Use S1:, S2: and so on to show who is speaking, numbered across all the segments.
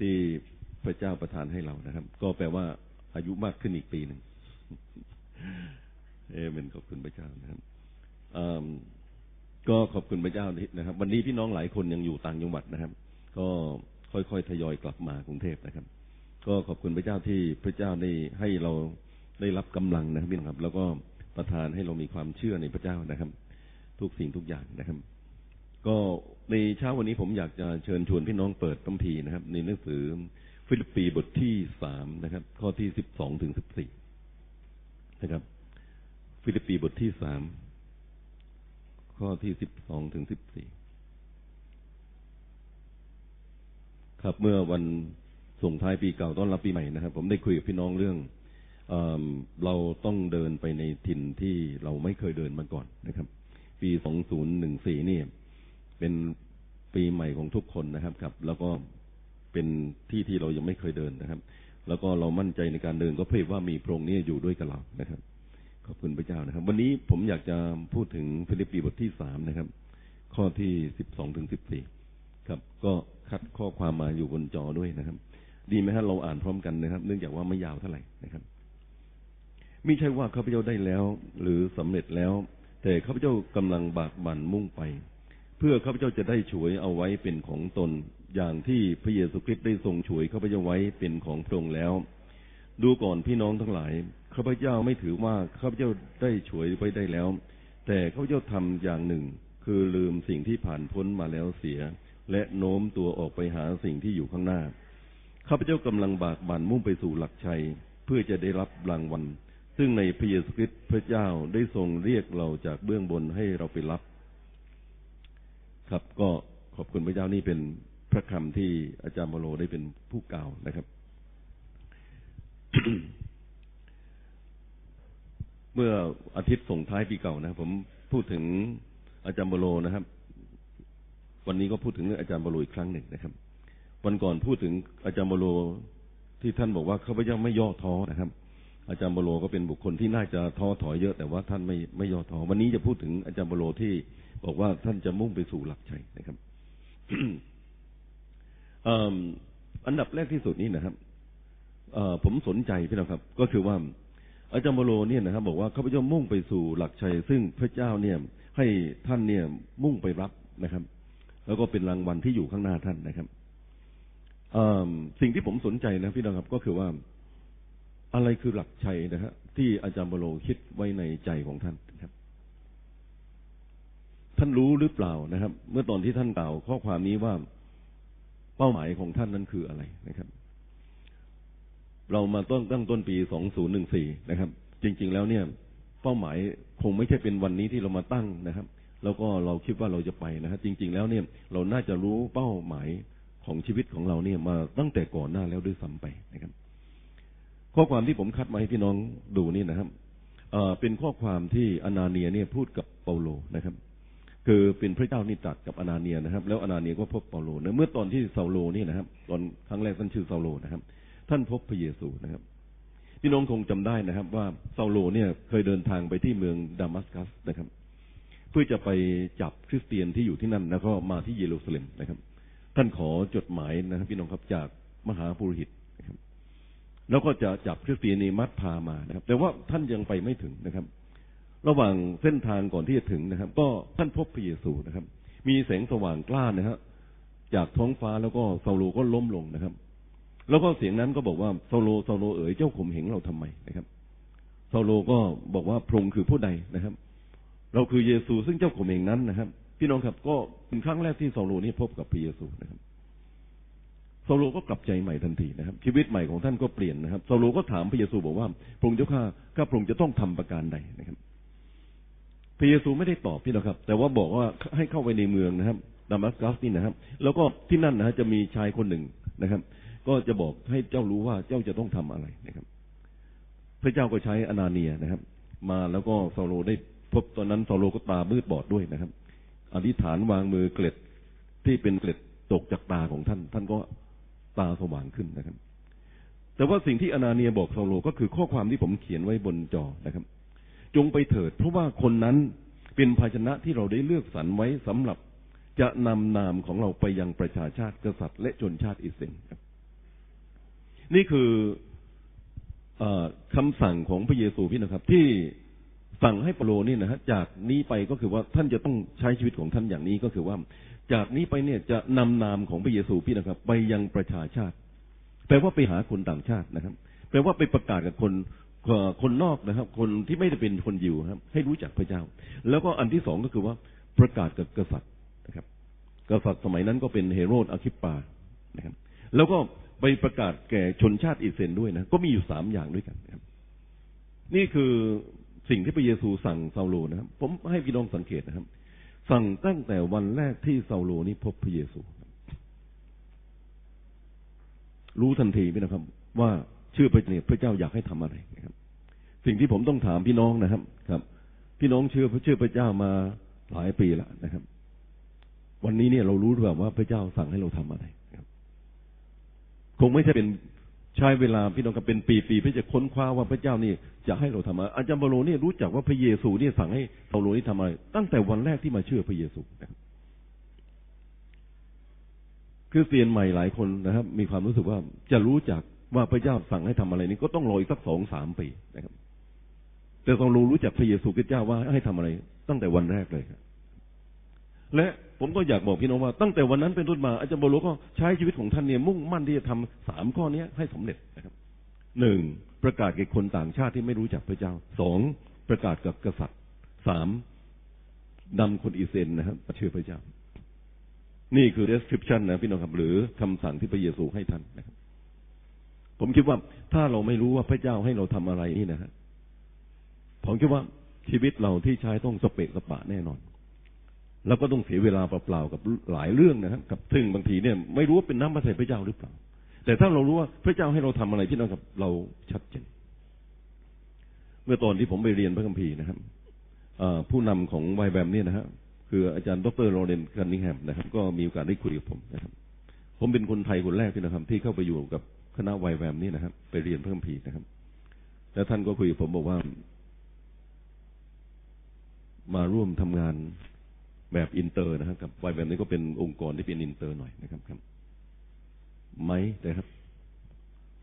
S1: ที่พระเจ้าประทานให้เรานะครับ ก็แปลว่าอายุมากขึ้นอีกปีหนึ่งเอเมนขอบคุณพระเจ้านะครับก็ขอบคุณพระเจ้านะครับ วันนี้พี่น้องหลายคนยังอยู่ต่างจังหวัดนะครับ ก็ค่อยๆทยอยกลับมากรุงเทพนะครับ ก็ขอบคุณพระเจ้าที่พระเจ้าได้ให้เราได้รับกำลังนะครับพี่น้องครับ แล้วก็ประทานให้เรามีความเชื่อในพระเจ้านะครับ ทุกสิ่งทุกอย่างนะครับ ก็ในเช้าวันนี้ผมอยากจะเชิญชวนพี่น้องเปิดคัมภีร์นะครับ ในหนังสือฟิลิปปีบทที่สามนะครับ ข้อที่สิบสองถึงสิบสี่นะครับ ฟิลิปปีบทที่สามข้อที่สิบสองถึงสิบสี่ครับเมื่อวันส่งท้ายปีเก่าต้อนรับปีใหม่นะครับ ผมได้คุยกับพี่น้องเรื่องเอเราต้องเดินไปในถิ่นที่เราไม่เคยเดินมาก่อนนะครับ ปีสองศูนย์หนึ่งสี่นี่ เป็นปีใหม่ของทุกคนนะครับครับ แล้วก็เป็นที่ที่เรายังไม่เคยเดินนะครับ แล้วก็เรามั่นใจในการเดินก็เพื่อว่ามีพระองค์นี้อยู่ด้วยกับเรานะครับ ขอบคุณพระเจ้านะครับ วันนี้ผมอยากจะพูดถึงฟิลิปปีบทที่สามนะครับ ข้อที่สิบสองถึงสิบสี่ครับ ก็คัดข้อความมาอยู่บนจอด้วยนะครับ ดีไหมฮะเราอ่านพร้อมกันนะครับ เนื่องจากว่าไม่ยาวเท่าไหร่นะครับม่ใช่ว่าข้าพเจ้าได้แล้ว หรือสำเร็จแล้ว แต่ข้าพเจ้ากำลังบากบั่นมุ่งไป พื่อข้าพเจ้าจะได้ฉวยเอาไว้เป็นของตน อย่างที่พระเยซูคริสต์ได้ทรงฉวยข้าพเจ้าไว้เป็นของพระองค์แล้ว ดูก่อนพี่น้องทั้งหลายข้าพเจ้าไม่ถือว่าข้าพเจ้าได้ฉวยไว้ได้แล้ว แต่ข้าพเจ้าทำอย่างหนึ่ง คือลืมสิ่งที่ผ่านพ้นมาแล้วเสีย และโน้มตัวออกไปหาสิ่งที่อยู่ข้างหน้าข้าพเจ้ากำลังบากบั่นมุ่งไปสู่หลักชัย เพื่อจะได้รับรางวัลซึ่งในพระเยซูคริสต์พระเจ้าได้ทรงเรียกเราจากเบื้องบนให้เราไปรับ ครับ ก็ขอบคุณพระเจ้านี่เป็นพระคำที่อาจารย์มโลได้เป็นผู้กล่าวนะครับ เมื่ออาทิตย์ส่งท้ายปีเก่านะผมพูดถึงอาจารย์บโลนะครับ วันนี้ก็พูดถึงเรื่องอาจารย์บโลอีกครั้งหนึ่งนะครับ วันก่อนพูดถึงอาจารย์บโลที่ท่านบอกว่าข้าพเจ้าไม่ย่อท้อนะครับ อาจารย์บโลก็เป็นบุคคลที่น่าจะท้อถอยเยอะแต่ว่าท่านไม่ไม่ย่อท้อวันนี้จะพูดถึงอาจารย์บโลที่ บอกว่าท่านจะมุ่งไปสู่หลักชัยนะครับอันดับแรกที่สุดนี้นะครับผมสนใจพี่น้องครับ ก็คือว่าอาจารย์โมโลเนี่ยนะครับ บอกว่าข้าพเจ้ามุ่งไปสู่หลักชัย ซึ่งพระเจ้าเนี่ย ให้ท่านเนี่ยมุ่งไปรับนะครับ แล้วก็เป็นรางวัลที่อยู่ข้างหน้าท่านนะครับสิ่งที่ผมสนใจนะพี่น้องครับ ก็คือว่าอะไรคือหลักชัยนะฮะที่อาจารย์โมโลคิดไว้ในใจของท่านครับ ท่านรู้หรือเปล่านะครับ เมื่อตอนที่ท่านกล่าวข้อความนี้ว่าเป้าหมายของท่านนั้นคืออะไรนะครับ เรามาต้นตั้งต้นปี 2014 นะครับ จริง ๆ แล้วเนี่ย เป้าหมายคงไม่ใช่เป็นวันนี้ที่เรามาตั้งนะครับ แล้วก็เราคิดว่าเราจะไปนะครับจริง ๆ แล้วเนี่ย เราน่าจะรู้เป้าหมายของชีวิตของเราเนี่ยมาตั้งแต่ก่อนหน้าแล้วด้วยซ้าไปนะครับ ข้อความที่ผมคัดมาให้พี่น้องดูนี่นะครับเเป็นข้อความที่อนาเนียเนี่ยพูดกับเปาโลนะครับ คือเป็นพระเจ้านิตัดกับอนาเนียนะครับ แล้วอนาเนียก็พบเปาโลเมื่อตอนที่เซาโลนี่นะครับ ตอนครั้งแรกท่านชื่อเซาโลนะครับ ท่านพบพระเยซูนะครับพี่น้องคงจำได้นะครับ ว่าเซาโลเนี่ยเคยเดินทางไปที่เมืองดามัสกัสนะครับ เพื่อจะไปจับคริสเตียนที่อยู่ที่นั่นแล้วก็มาที่เยรูซาเล็มนะครับ ท่านขอจดหมายนะครับ พี่น้องครับจากมหาปุโรหิตนะครับ แล้วก็จะจับคริสเตียนนีมัดพามานะครับ แต่ว่าท่านยังไปไม่ถึงนะครับ ระหว่างเส้นทางก่อนที่จะถึงนะครับ ก็ท่านพบพระเยซูนะครับ มีแสงสว่างกล้านะครับจากท้องฟ้าแล้วก็เซาโลก็ล้มลงนะครับ แล้วก็เสียงนั้นก็บอกว่าเซาโลเซาโลเอ๋ยเจ้าข่มเหงเราทำไมนะครับเซาโลก็บอกว่าพระองค์คือผู้ใดนะครับ เราคือเยซูซึ่งเจ้าข่มเหงนั้นนะครับ พี่น้องครับก็เป็นครั้งแรกที่เซาโลนี้พบกับพระเยซูนะครับเซาโลก็กลับใจใหม่ทันทีนะครับ ชีวิตใหม่ของท่านก็เปลี่ยนนะครับเซาโลก็ถามพระเยซูบอกว่าพระองค์เจ้าข้าข้าพระองค์จะต้องทำประการใดนะครับ พระเยซูไม่ได้ตอบพี่น้องครับ แต่ว่าบอกว่าให้เข้าไปในเมืองนะครับดามัสกัสนี่นะครับ แล้วก็ที่นั่นนะฮะจะมีชายคนหนึ่งนะครับ ก็จะบอกให้เจ้ารู้ว่าเจ้าจะต้องทำอะไรนะครับ พระเจ้าก็ใช้อนาเนียนะครับ มาแล้วก็ซาโลได้พบตอนนั้นซาโลก็ตามืดบอดด้วยนะครับ อธิษฐานวางมือเกล็ดที่เป็นเกล็ดตกจากตาของท่าน ท่านก็ตาสว่างขึ้นนะครับ แต่ว่าสิ่งที่อนาเนียบอกซาโลก็คือข้อความที่ผมเขียนไว้บนจอนะครับ จงไปเถิด เพราะว่าคนนั้นเป็นภาชนะที่เราได้เลือกสรรไว้สำหรับจะนำนามของเราไปยังประชาชาติกษัตริย์และชนชาติอิสราเอลครับ นี่คือออคำสั่งของพระเยซูพี่นะครับ ที่สั่งให้เปโลนี่นะฮะจากนี้ไปก็คือว่าท่านจะต้องใช้ชีวิตของท่านอย่างนี้ก็คือว่า จากนี้ไปเนี่ยจะนำนามของพระเยซูพี่นะครับ ไปยังประชาชาติแปลว่าไปหาคนต่างชาตินะครับ แปลว่าไปประกาศกับคน คนนอกนะครับ คนที่ไม่ได้เป็นคนยิวครับ ให้รู้จักพระเจ้า แล้วก็อันที่สองก็คือว่าประกาศกับกษัตริย์นะครับ กษัตริย์สมัยนั้นก็เป็นเฮโรดอากริปปานะครับ แล้วก็ไปประกาศแก่ชนชาติอิสราเอลด้วยนะ ก็มีอยู่สามอย่างด้วยกันนะครับ นี่คือสิ่งที่พระเยซูสั่งเซาโลนะครับ ผมให้พี่น้องสังเกตนะครับ สั่งตั้งแต่วันแรกที่เซาโลนี่พบพระเยซู รู้ทันทีไหมนะครับ ว่า ชื่อพระเนี่ยพระเจ้าอยากให้ทำอะไรนะครับ สิ่งที่ผมต้องถามพี่น้องนะครับ ครับ พี่น้องเชื่อพระเชื่อพระเจ้ามาหลายปีแล้วนะครับ วันนี้เนี่ยเรารู้หรือเปล่าว่าพระเจ้าสั่งให้เราทำอะไรครับ คงไม่ใช่เป็นใช้เวลาพี่น้องกับเป็นปีๆเพื่อจะค้นคว้าว่าพระเจ้านี่จะให้เราทำอะไรอาจารย์เปาโลเนี่ยรู้จักว่าพระเยซูเนี่ยสั่งให้เปาโลนี่ทำอะไร ตั้งแต่วันแรกที่มาเชื่อพระเยซูนะครับคือเซียนใหม่หลายคนนะครับ มีความรู้สึกว่าจะรู้จัก ว่าพระเจ้าสั่งให้ทำอะไรนี้ก็ต้องรออีกสักสองสามปีนะครับ แต่ต้องรู้รู้จักพระเยซูคริสต์เจ้าว่าให้ทำอะไร ตั้งแต่วันแรกเลยครับและผมก็อยากบอกพี่น้องว่าตั้งแต่วันนั้นเป็นต้นมาอาจารย์โบโลก็ใช้ชีวิตของท่านเนี่ยมุ่งมั่นที่จะทำสามข้อนี้ให้สำเร็จนะครับหนึ่งประกาศแก่คนต่างชาติที่ไม่รู้จักพระเจ้าสองประกาศกับกษัตริย์สามนำคนอิสเอลนะครับมาเชื่อพระเจ้า นี่คือ description นะพี่น้องครับหรือคำสั่งที่พระเยซูให้ท่านนะครับ ผมคิดว่าถ้าเราไม่รู้ว่าพระเจ้าให้เราทำอะไรนี่นะฮะผมคิดว่าชีวิตเราที่ใช้ต้องสเปกสปะแน่นอน แล้วก็ต้องเสียเวลาเปล่าๆกับหลายเรื่องนะครับกับซึ่งบางทีเนี่ย ไม่รู้ว่าเป็นน้ำพระทัยพระเจ้าหรือเปล่า แต่ถ้าเรารู้ว่าพระเจ้าให้เราทำอะไรพี่น้องกับเราชัดเจนเมื่อตอนที่ผมไปเรียนพระคัมภีร์นะครับผู้นำของ YWAM เนี่ยนะฮะคืออาจารย์ดร Loren Cunningham นะครับ ก็มีโอกาสได้คุยกับผมนะครับ ผมเป็นคนไทยคนแรกที่นะครับ ที่เข้าไปอยู่กับ คณะ YWAM นี่นะครับ ไปเรียนพระคัมภีร์นะครับ แล้วท่านก็คุยกับผมบอกว่า มาร่วมทำงานแบบอินเตอร์นะครับกับ YWAM นี่ก็เป็นองค์กรที่เป็นอินเตอร์หน่อยนะครับครับไหมนะครับ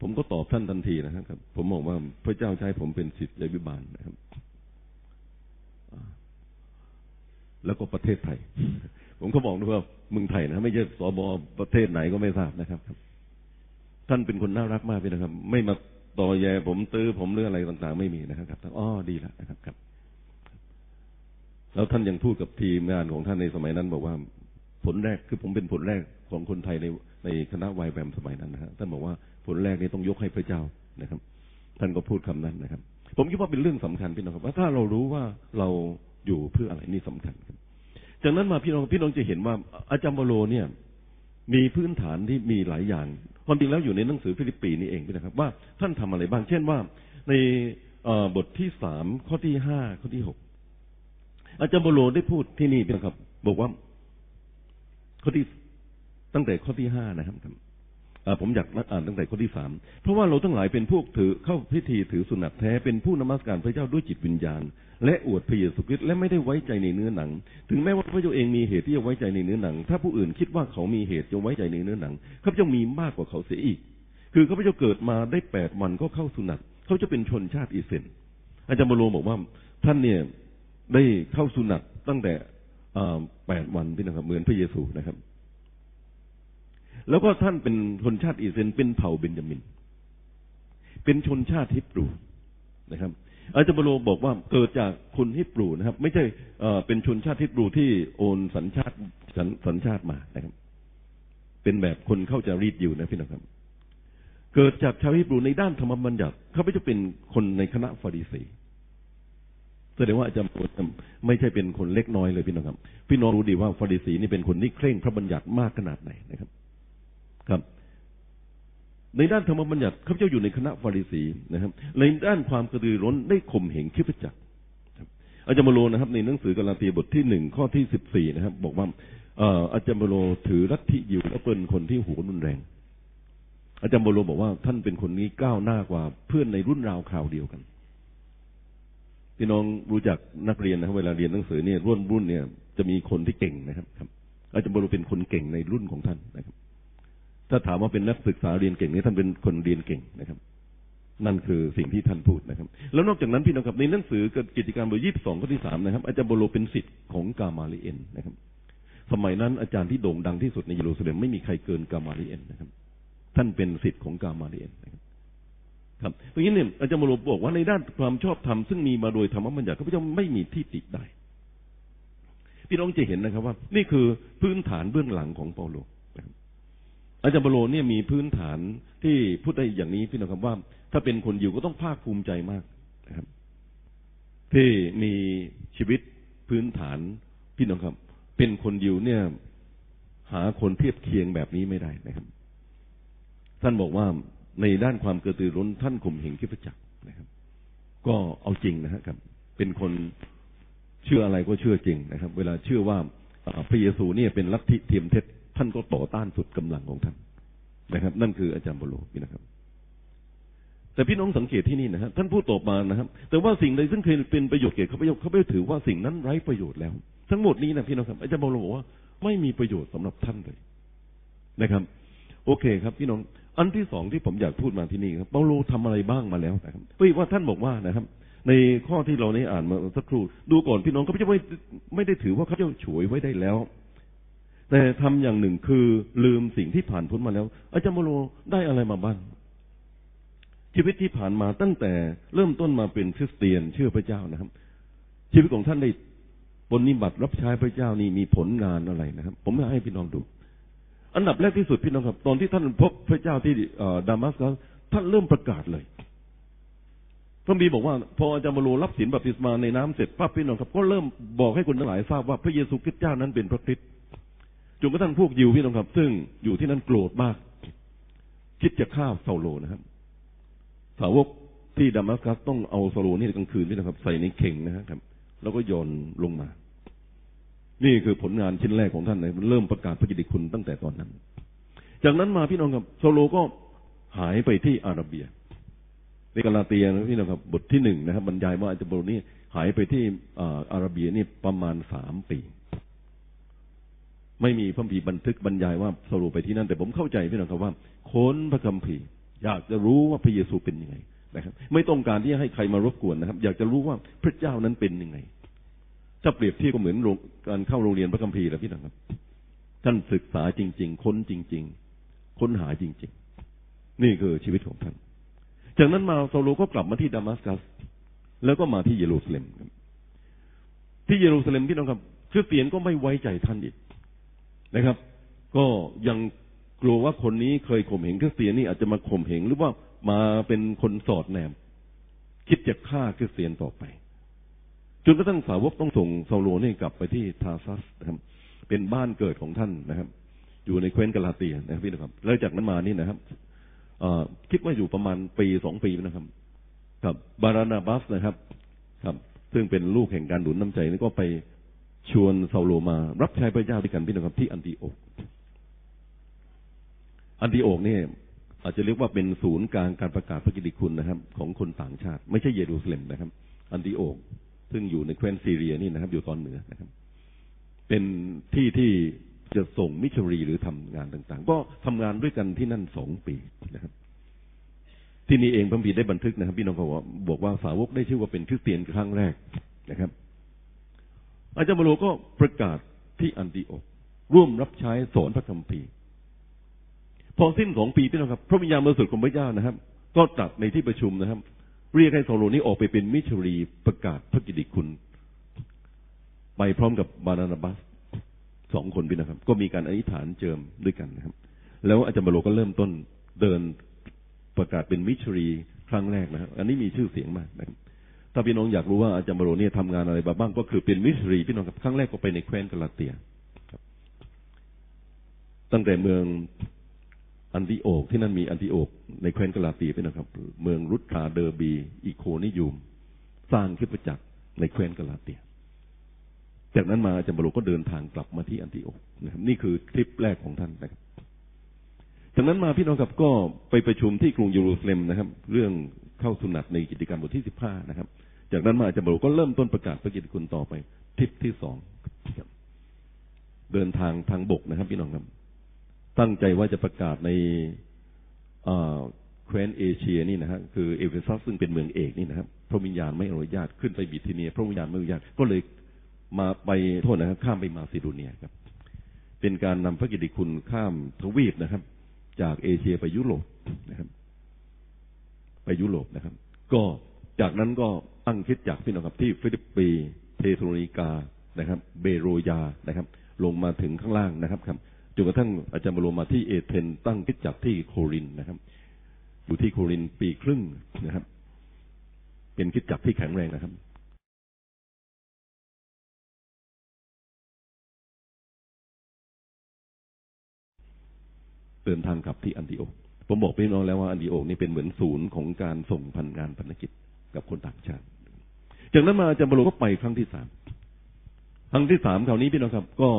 S1: ผมก็ตอบท่านทันทีนะครับ ผมบอกว่าพระเจ้าใช้ผมเป็นศิษย์ยวิบาลนะครับแล้วก็ประเทศไทย ผมก็บอกด้วยว่าเมืองไทยนะ ไม่ใช่สบประเทศไหนก็ไม่ทราบนะครับ ท่านเป็นคนน่ารักมากพี่นะครับ ไม่มาต่อแยผมตื้อผมเรื่องอะไรต่าง ๆ ไม่มีนะครับท่านอ๋อดีแล้วนะครับครับ แล้วท่านยังพูดกับทีมงานของท่านในสมัยนั้น บอกว่า ผลแรกคือผมเป็นผลแรกของคนไทยในในคณะไวแวมสมัยนั้นนะฮะท่านบอกว่าผลแรกนี้ต้องยกให้พระเจ้านะครับ ท่านก็พูดคำนั้นนะครับ ผมคิดว่าเป็นเรื่องสำคัญพี่น้องครับว่าถ้าเรารู้ว่าเราอยู่เพื่ออะไรนี่สำคัญครับจากนั้นมาพี่น้องพี่น้องจะเห็นว่าอาจารย์บโลเนี่ย มีพื้นฐานที่มีหลายอย่าง ความจริงแล้วอยู่ในหนังสือฟิลิปปีนี่เองนะครับ ว่าท่านทำอะไรบ้าง เช่นว่า ในบทที่สามข้อที่ห้าข้อที่หกอาจารย์บโลได้พูดที่นี่นะครับ บอกว่าข้อที่ตั้งแต่ข้อที่ห้านะครับ ผมอยากอ่านตั้งแต่ข้อที่สามเพราะว่าเราทั้งหลายเป็นพวกถือเข้าพิธีถือสุนัตแท้เป็นผู้นมัสการพระเจ้าด้วยจิตวิญญาณ และอวดพระเยซูคริสต์และไม่ได้ไว้ใจในเนื้อหนัง ถึงแม้ว่าพระเจ้าเองมีเหตุที่จะไว้ใจในเนื้อหนัง ถ้าผู้อื่นคิดว่าเขามีเหตุจะไว้ใจในเนื้อหนังข้าพเจ้ามีมากกว่าเขาเสียอีก คือข้าพเจ้าเกิดมาได้แปดวันก็เข้าสุนัตเขาจะเป็นชนชาติอิสเซนอาจารย์บโลบอกว่าท่านเนี่ยได้เข้าสุนัตตั้งแต่แปดวันพี่นะครับเหมือนพระเยซูนะครับ แล้วก็ท่านเป็นชนชาติอิสราเอลเป็นเผ่าเบนจามิน เป็นชนชาติฮิบรูนะครับอาจารย์บโลบอกว่าเกิดจากคนฮิบรูนะครับ ไม่ใช่เป็นชนชาติฮิบรูที่โอนสัญชาติสัญชาติมานะครับ เป็นแบบคนเข้าจะรีดอยู่นะพี่น้องครับ เกิดจากชาวฮิบรูในด้านธรรมบัญญัติเขาไม่จะเป็นคนในคณะฟาริสีแสดงว่าอาจารย์ไม่ใช่เป็นคนเล็กน้อยเลยพี่น้องครับ พี่น้องรู้ดีว่าฟาริสีนี่เป็นคนที่เคร่งพระบัญญัติมากขนาดไหนนะครับ ครับ ในด้านธรรมบัญญัติข้าพเจ้าอยู่ในคณะฟาริสีนะครับ ในด้านความกระตือร้นได้ข่มเหงคิดจักรอาจารย์มโลนะครับ ในหนังสือกาลาตีบทที่หนึ่งข้อที่สิบสี่นะครับ บอกว่าอาจารย์มโลถือลัทธิอยู่และเป็นคนที่หูรุนแรง อาจารย์มโลบอกว่าท่านเป็นคนนี้ก้าวหน้ากว่าเพื่อนในรุ่นราวคราวเดียวกันพี่น้องรู้จักนักเรียนนะครับเวลาเรียนหนังสือเนี่ยรุ่นรุ่นเนี่ยจะมีคนที่เก่งนะครับครับ อาจารย์บรเป็นคนเก่งในรุ่นของท่านนะครับ ถ้าถามว่าเป็นนักศึกษาเรียนเก่งนี่ท่านเป็นคนเรียนเก่งนะครับ นั่นคือสิ่งที่ท่านพูดนะครับ แล้วนอกจากนั้นพี่น้องครับในหนังสือกิจการบทยี่สิบสองข้อที่สามนะครับ อาจารย์บรเป็นสิทธิ์ของกามาลิเอนนะครับ สมัยนั้นอาจารย์ที่โด่งดังที่สุดในเยรูซาเล็มไม่มีใครเกินกามาลิเอลนะครับ ท่านเป็นศิษย์ของกามาลิเอลนะครับครับเพราะงั้นเนี่ยอาจารย์เปาโลบอกว่าในด้านความชอบธรรมซึ่งมีมาโดยธรรมบัญญัติข้าพเจ้าไม่มีที่ติได้พี่น้องจะเห็นนะครับว่า นี่คือพื้นฐานเบื้องหลังของเปาโล อาจารย์เปาโลเนี่ยมีพื้นฐานที่พูดได้อย่างนี้พี่น้องครับว่า ถ้าเป็นคนอยู่ก็ต้องภาคภูมิใจมากนะครับ ที่มีชีวิตพื้นฐานพี่น้องครับ เป็นคนอยู่เนี่ย หาคนเทียบเคียงแบบนี้ไม่ได้นะครับ ท่านบอกว่าในด้านความกระตือร้นท่านข่มเหงคิดจักนะครับ ก็เอาจริงนะครับ เป็นคนเชื่ออะไรก็เชื่อจริงนะครับ เวลาเชื่อว่าพระเยซูเนี่ยเป็นลัทธิเทียมเท็จ ท่านก็ต่อต้านสุดกำลังของท่านนะครับ นั่นคืออาจารย์บโลนี่นะครับ แต่พี่น้องสังเกตที่นี่นะฮะท่านพูดตอบมานะครับ แต่ว่าสิ่งใดซึ่งเคยเป็นประโยชน์แก่ข้าพเจ้าข้าพเจ้าถือว่าสิ่งนั้นไร้ประโยชน์แล้ว ทั้งหมดนี้นะพี่น้องครับ อาจารย์บโลบอกว่าไม่มีประโยชน์สำหรับท่านเลยนะครับ โอเคครับ พี่น้องอันที่สองที่ผมอยากพูดมาที่นี่ครับเปาโลทำอะไรบ้างมาแล้วนะครับเฮ้ยว่าท่านบอกว่านะครับ ในข้อที่เราได้อ่านมาสักครู่ ดูก่อนพี่น้องเขาจะไม่ไม่ได้ถือว่าเขาจะฉวยไว้ได้แล้ว แต่ทำอย่างหนึ่งคือลืมสิ่งที่ผ่านพ้นมาแล้ว อาจารย์เปาโลได้อะไรมาบ้าง ชีวิตที่ผ่านมาตั้งแต่เริ่มต้นมาเป็นคริสเตียนเชื่อพระเจ้านะครับ ชีวิตของท่านได้ปฏิบัติรับใช้พระเจ้านี่มีผลงานอะไรนะครับ ผมอยากให้พี่น้องดู อันดับแรกที่สุดพี่น้องครับ ตอนที่ท่านพบพระเจ้าที่ดามัสกัสท่านเริ่มประกาศเลยพระบีบอกว่าพออาจารย์บรรรับศีลบัพติศมาในน้ำเสร็จปั๊บพี่น้องครับ ก็เริ่มบอกให้คนทั้งหลายทราบว่าพระเยซูคริสต์เจ้านั้นเป็นพระคริสต์ จนกระทั่งพวกยิวพี่น้องครับ ซึ่งอยู่ที่นั่นโกรธมาก คิดจะฆ่าเซาโลนะครับ สาวกที่ดามัสกัสต้องเอาเซาโลนี่กลางคืนพี่น้องครับ ใส่ในเข่งนะครับ แล้วก็โยนลงมา นี่คือผลงานชิ้นแรกของท่านเลยมันเริ่มประกาศพระกิตติคุณตั้งแต่ตอนนั้น จากนั้นมาพี่น้องครับเซาโลก็หายไปที่อาระเบียในกาลาเตียนะพี่น้องครับบทที่หนึ่งนะครับบรรยายว่าอาจารย์โลนี่หายไปที่อาระเบียนี่ประมาณสามปี ไม่มีพระคัมภีร์บันทึกบรรยายว่าโซโลไปที่นั่นแต่ผมเข้าใจพี่น้องครับว่าค้นพระคัมภีร์ อยากจะรู้ว่าพระเยซูเป็นยังไงนะครับ ไม่ต้องการที่จะให้ใครมารบกวนนะครับ อยากจะรู้ว่าพระเจ้านั้นเป็นยังไง ถ้าเปรียบเทียบก็เหมือนการเข้าโรงเรียนพระคัมภีร์แล้วพี่น้องครับ ท่านศึกษาจริง ๆ ค้นจริง ๆ ค้นหาจริง ๆ นี่คือชีวิตของท่าน จากนั้นมาเซาโลก็กลับมาที่ดามัสกัส แล้วก็มาที่เยรูซาเล็มครับที่เยรูซาเล็มพี่น้องครับคริสเตียนก็ไม่ไว้ใจท่านอีก นะครับ ก็ยังกลัวว่าคนนี้เคยข่มเหงคริสเตียนนี่อาจจะมาข่มเหงหรือว่ามาเป็นคนสอดแนม คิดจะฆ่าคริสเตียนต่อไปจนกระทั่งสาวกต้องส่งเซาโลนี่กลับไปที่ทาร์ซัสนะครับ เป็นบ้านเกิดของท่านนะครับ อยู่ในแคว้นกาลาเตียนะครับพี่นะครับแล้วจากนั้นมานี่นะครับคิดว่าอยู่ประมาณปีสองปีนะครับกับ บารนาบัสนะครับ ครับ ซึ่งเป็นลูกแห่งการหนุนน้ำใจนี่ก็ไป ชวนเซาโลมา รับใช้พระเจ้าด้วยกันพี่นะครับที่อันติโอก อันติโอกนี่อาจจะเรียกว่าเป็นศูนย์กลางการประกาศพระกิติคุณนะครับ ของคนต่างชาติ ไม่ใช่เยรูซาเล็มนะครับ อันติโอก ซึ่งอยู่ในแคว้นซีเรียนี่นะครับ อยู่ตอนเหนือนะครับ เป็นที่ที่จะส่งมิชรีหรือทำงานต่าง ๆ ก็ทำงานด้วยกันที่นั่นสองปีนะครับที่นี่เองพระบีได้บันทึกนะครับ พี่น้องเขาบอกว่าสาวกได้ชื่อว่าเป็นคริสเตียนครั้งแรกนะครับ อาจารย์มโลก็ประกาศที่อันติโอกร่วมรับใช้สอนพระคัมภีร์ พอสิ้นสองปีพี่น้องครับ พระวิญญาณบริสุทธิ์ของพระเจ้านะครับ ก็ตรัสในที่ประชุมนะครับ เรียกให้โซโลนี้ออกไปเป็นมิชรีประกาศพระกิติคุณ ไปพร้อมกับบารนาบัสสองคนพี่นะครับ ก็มีการอธิษฐานเจิมด้วยกันนะครับ แล้วอาจารย์เปาโลก็เริ่มต้นเดินประกาศเป็นมิชชันนารีครั้งแรกนะครับ อันนี้มีชื่อเสียงมากนะครับ ถ้าพี่น้องอยากรู้ว่าอาจารย์เปาโลเนี่ยทำงานอะไรบ้างก็คือเป็นมิชชันนารีพี่น้องครับครั้งแรกก็ไปในแคว้นกาลาเตียตั้งแต่เมืองอันติโอกที่นั่นมีอันติโอกในแคว้นกาลาเตียนะครับ เมืองลิสตราเดอร์บี อีโคนิยูม สร้างขึ้นประจักษ์ในแคว้นกาลาเตีย จากนั้นมาอาจารย์บรรก็เดินทางกลับมาที่อันติโอกนะครับนี่คือทริปแรกของท่านนะครับจากนั้นมาพี่น้องครับก็ไปประชุมที่กรุงเยรูซาเล็มนะครับ เรื่องเข้าสุนัตในกิจกรรมบทที่สิบห้านะครับ จากนั้นมาอาจารย์บรรลุก็เริ่มต้นประกาศพระกิตติคุณต่อไปทริปที่สองเดินทางทางบกนะครับ พี่น้องครับ ตั้งใจว่าจะประกาศในอ่าแคว้นเอเชียนี่นะฮะคือเอเฟซัสซึ่งเป็นเมืองเอกนี่นะครับพระวิญญาณไม่อนุญาตขึ้นไปบิทิเนีย พระวิญญาณไม่อนุญาตก็เลยมาไปโตรอัสนะครับ ข้ามไปมาซิโดเนียครับ เป็นการนำพระกิตติคุณข้ามทวีปนะครับ จากเอเชียไปยุโรปนะครับ ไปยุโรปนะครับ ก็จากนั้นก็ ตั้งคริสตจักรพี่น้องครับที่ฟิลิปปีเทสโลนิกานะครับ เบโรยานะครับ ลงมาถึงข้างล่างนะครับครับจนกระทั่งอาจารย์บรมมาที่เอเธนตั้งคิดจากที่โครินนะครับ อยู่ที่โครินปีครึ่งนะครับ เป็นคิดจักที่แข็งแรงนะครับเดินทางกลับที่อันติโอก ผมบอกพี่น้องแล้วว่าอันติโอกนี่เป็นเหมือนศูนย์ของการส่งพันงานพันธกิจกับคนต่างชาติ จากนั้นมาอาจารย์บรมก็ไปครั้งที่สามครั้งที่สามคราวนี้พี่น้องครับ ก็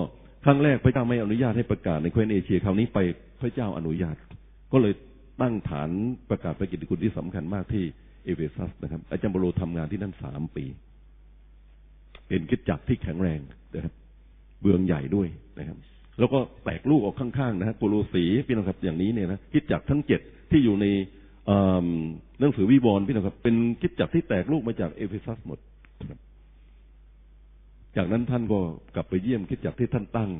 S1: ครั้งแรกพระเจ้าไม่อนุญาตให้ประกาศในแคว้นเอเชียคราวนี้ไปพระเจ้าอนุญาต ก็เลยตั้งฐานประกาศพระกิตติคุณที่สำคัญมากที่เอเฟซัสนะครับ อาจารย์เปาโลทำงานที่นั่นสามปี เป็นคริสตจักรที่แข็งแรงนะครับเมืองใหญ่ด้วยนะครับ แล้วก็แตกลูกออกข้างๆนะฮะโคโลสีพี่น้องครับอย่างนี้เนี่ยนะคริสตจักรทั้งเจ็ดที่อยู่ใน หนังสือวิวรณ์พี่น้องครับ เป็นคิดจักรที่แตกลูกมาจากเอเฟซัสหมดจากนั้นท่านก็กลับไปเยี่ยมคิดจักรที่ท่านตั้ง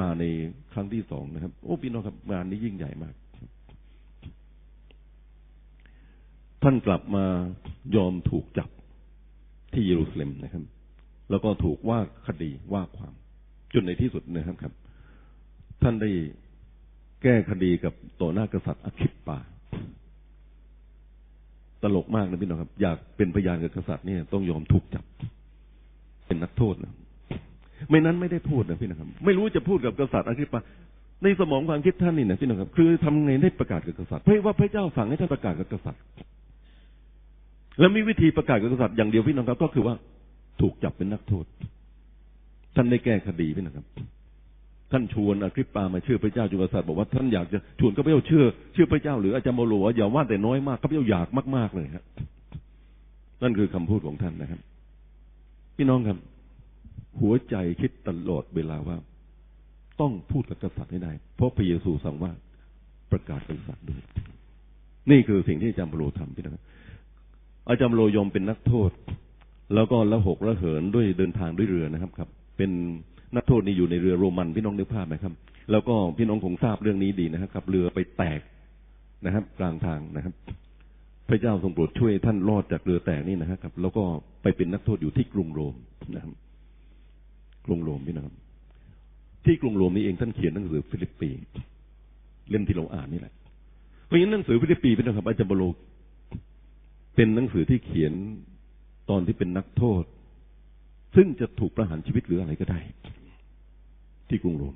S1: มาในครั้งที่สองนะครับ โอ้พี่น้องครับงานนี้ยิ่งใหญ่มาก ท่านกลับมายอมถูกจับที่เยรูซาเล็มนะครับ แล้วก็ถูกว่าคดีว่าความจนในที่สุดนะครับครับ ท่านได้แก้คดีกับต่อหน้ากษัตริย์อคิปปา ตลกมากนะพี่น้องครับ อยากเป็นพยานกับกษัตริย์เนี่ยต้องยอมถูกจับ เป็นนักโทษนะไม่นั้นไม่ได้พูดนะพี่นะครับ ไม่รู้จะพูดกับกษัตริย์อคิปปาในสมองความคิดท่านนี่นะพี่น้องครับ คือทำไงได้ประกาศกับกษัตริย์เพราะว่าพระเจ้าสั่งให้ท่านประกาศกับกษัตริย์ แล้วมีวิธีประกาศกับกษัตริย์อย่างเดียวพี่น้องครับ ก็คือว่าถูกจับเป็นนักโทษ ท่านได้แก้คดีพี่นะครับ ท่านชวนอคริปปามาเชื่อพระเจ้าจุกษัตริย์บอกว่าท่านอยากจะชวนข้าพเจ้าเชื่อเชื่อพระเจ้าหรืออาจารย์โมโลว่าอย่าว่าแต่น้อยมากข้าพเจ้าอยากมากๆเลยครับนั่นคือคำพูดของท่านนะครับ พี่น้องครับ หัวใจคิดตลอดเวลาว่า ต้องพูดกับกษัตริย์ให้ได้ เพราะพระเยซูสั่งว่าประกาศกษัตริย์ด้วย นี่คือสิ่งที่อาจารย์โมโลทำพี่นะครับอาจารย์โมโลยอมเป็นนักโทษ แล้วก็ละหกละเหินด้วยเดินทางด้วยเรือนะครับ ครับ เป็น นักโทษนี่อยู่ในเรือโรมันพี่น้องนึกภาพไหมครับ แล้วก็พี่น้องคงทราบเรื่องนี้ดีนะครับขับ เรือไปแตกนะครับ กลางทางนะครับ พระเจ้าทรงโปรดช่วยท่านรอดจากเรือแตกนี่นะครับ แล้วก็ไปเป็นนักโทษอยู่ที่กรุงโรมนะครับ กรุงโรมพี่นะครับ ที่กรุงโรมนี้เองท่านเขียนหนังสือฟิลิปปีเล่มที่เราอ่านนี่แหละ เพราะฉะนั้นหนังสือฟิลิปปีพี่นะครับอาจารย์เปาโลเป็นหนังสือที่เขียนตอนที่เป็นนักโทษ ซึ่งจะถูกประหารชีวิตหรืออะไรก็ได้ ที่กรุงโรม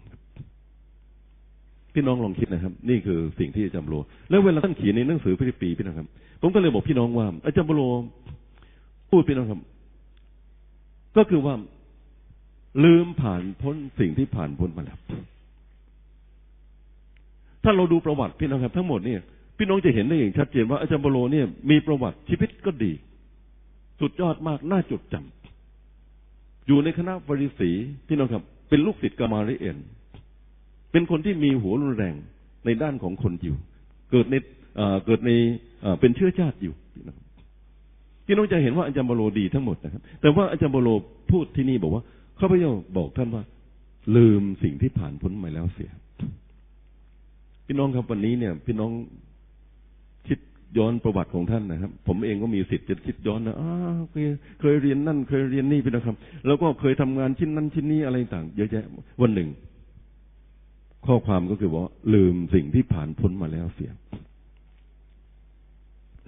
S1: พี่น้องลองคิดนะครับ นี่คือสิ่งที่อาจารย์โลแล้วเวลาท่านเขียนในหนังสือฟิลิปปีพี่น้องครับ ผมก็เลยบอกพี่น้องว่า อาจารย์โลพูดพี่น้องครับ ก็คือว่าลืมผ่านพ้นสิ่งที่ผ่านพ้นมาแล้วถ้าเราดูประวัติพี่น้องครับ ทั้งหมดเนี่ยพี่น้องจะเห็นได้อย่างชัดเจนว่าอาจารย์โบโลเนี่ยมีประวัติชีวิตก็ดี สุดยอดมากน่าจดจำอยู่ในคณะฟาริสีพี่น้องครับ เป็นลูกศิษย์กามาเรเอนเป็นคนที่มีหัวรุนแรงในด้านของคนยิว เกิดในเกิดในเป็นเชื้อชาติอยู่พี่น้องพี่น้องจะเห็นว่าอาจารย์บโลดีทั้งหมดนะครับ แต่ว่าอาจารย์บโลพูดที่นี่บอกว่าข้าพเจ้าบอกท่านว่า ลืมสิ่งที่ผ่านพ้นมาแล้วเสีย พี่น้องครับวันนี้เนี่ย พี่น้อง ย้อนประวัติของท่านนะครับ ผมเองก็มีสิทธิ์จะคิดย้อนนะอ้าเคยเคยเรียนนั่น เคยเรียนนี่พี่นะครับ แล้วก็เคยทำงานชิ้นนั้นชิ้นนี้อะไรต่างเยอะแยะวันหนึ่ง ข้อความก็คือว่า ลืมสิ่งที่ผ่านพ้นมาแล้วเสีย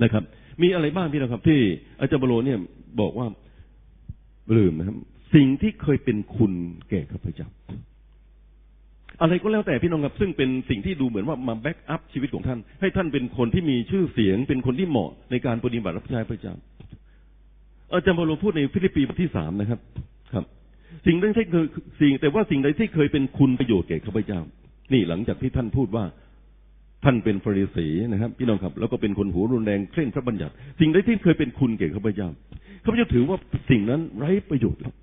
S1: นะครับ มีอะไรบ้างพี่นะครับ ที่อาจารย์บโลเนี่ยบอกว่าลืมนะครับ สิ่งที่เคยเป็นคุณแก่ข้าพเจ้า อะไรก็แล้วแต่พี่น้องครับซึ่งเป็นสิ่งที่ดูเหมือนว่ามา backup ชีวิตของท่าน ให้ท่านเป็นคนที่มีชื่อเสียง เป็นคนที่เหมาะในการปฏิบัติรับใช้พระเจ้าอาจารย์เปาโลพูดในฟิลิปปีบทที่สามนะครับ ครับ สิ่งใดที่เคยสิ่งแต่ว่าสิ่งใดที่เคยเป็นคุณประโยชน์แก่ข้าพเจ้า นี่หลังจากที่ท่านพูดว่าท่านเป็นฟาริสีนะครับ พี่น้องครับ แล้วก็เป็นคนหัวรุนแรงเคร่งพระบัญญัติ สิ่งใดที่เคยเป็นคุณแก่ข้าพเจ้าข้าพเจ้าถือว่าสิ่งนั้นไร้ประโยชน์แล้ว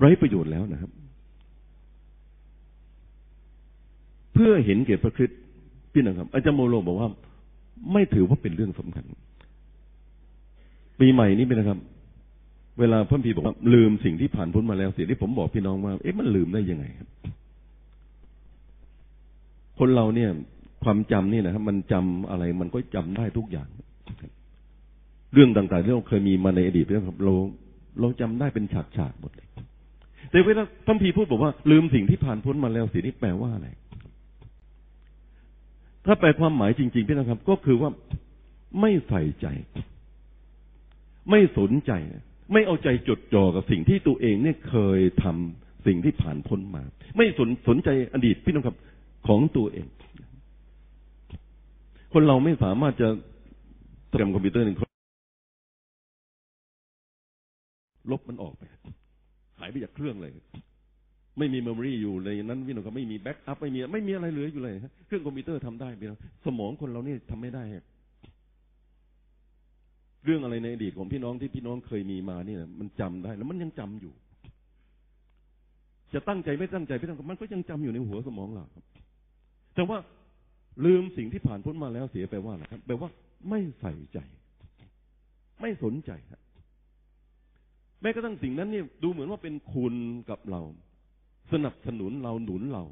S1: ไร้ประโยชน์แล้วนะครับ เพื่อเห็นเกียรติพระคริสต์พี่น้องครับอาจารย์โมโลบอกว่า ไม่ถือว่าเป็นเรื่องสำคัญ ปีใหม่นี้เป็นนะครับ เวลาพระพีบอกว่า ลืมสิ่งที่ผ่านพ้นมาแล้วสิ่งที่ผมบอกพี่น้องว่าเอ๊ะมันลืมได้ยังไงครับ คนเราเนี่ย ความจำนี่นะครับมันจำอะไร มันก็จำได้ทุกอย่าง เรื่องต่างๆที่เราเคยมีมาในอดีตเรื่องครับเราเราจำได้เป็นฉากๆหมดเลยแต่เวลาพระพีพูดบอกว่า ลืมสิ่งที่ผ่านพ้นมาแล้วสิ่งนี้แปลว่าอะไร ถ้าแปลความหมายจริง ๆ พี่นะครับ ก็คือว่าไม่ใส่ใจ ไม่สนใจ ไม่เอาใจจดจ่อกับสิ่งที่ตัวเองเนี่ยเคยทำสิ่งที่ผ่านพ้นมา ไม่สนสนใจอดีตพี่น้องครับของตัวเอง คนเราไม่สามารถจะโปรแกรมคอมพิวเตอร์หนึ่งลบมันออกไป หายไปจากเครื่องเลย ไม่มี memory อยู่ในนั้นพี่น้องครับไม่มี backup ไม่มีไม่มีอะไรเหลืออยู่เลยเครื่องคอมพิวเตอร์ทำได้พี่น้องสมองคนเรานี่ทำไม่ได้ เรื่องอะไรในอดีตของพี่น้องที่พี่น้องเคยมีมานี่นะมันจำได้ แล้วมันยังจำอยู่ จะตั้งใจไม่ตั้งใจพี่น้องมันก็ยังจำอยู่ในหัวสมองเราครับ แต่ว่าลืมสิ่งที่ผ่านพ้นมาแล้วเสียไปว่าอะไรครับแปลว่าไม่ใส่ใจ ไม่สนใจครับแม้กระทั่งสิ่งนั้นเนี่ยดูเหมือนว่าเป็นคุณกับเรา สนับสนุนเราหนุนเรา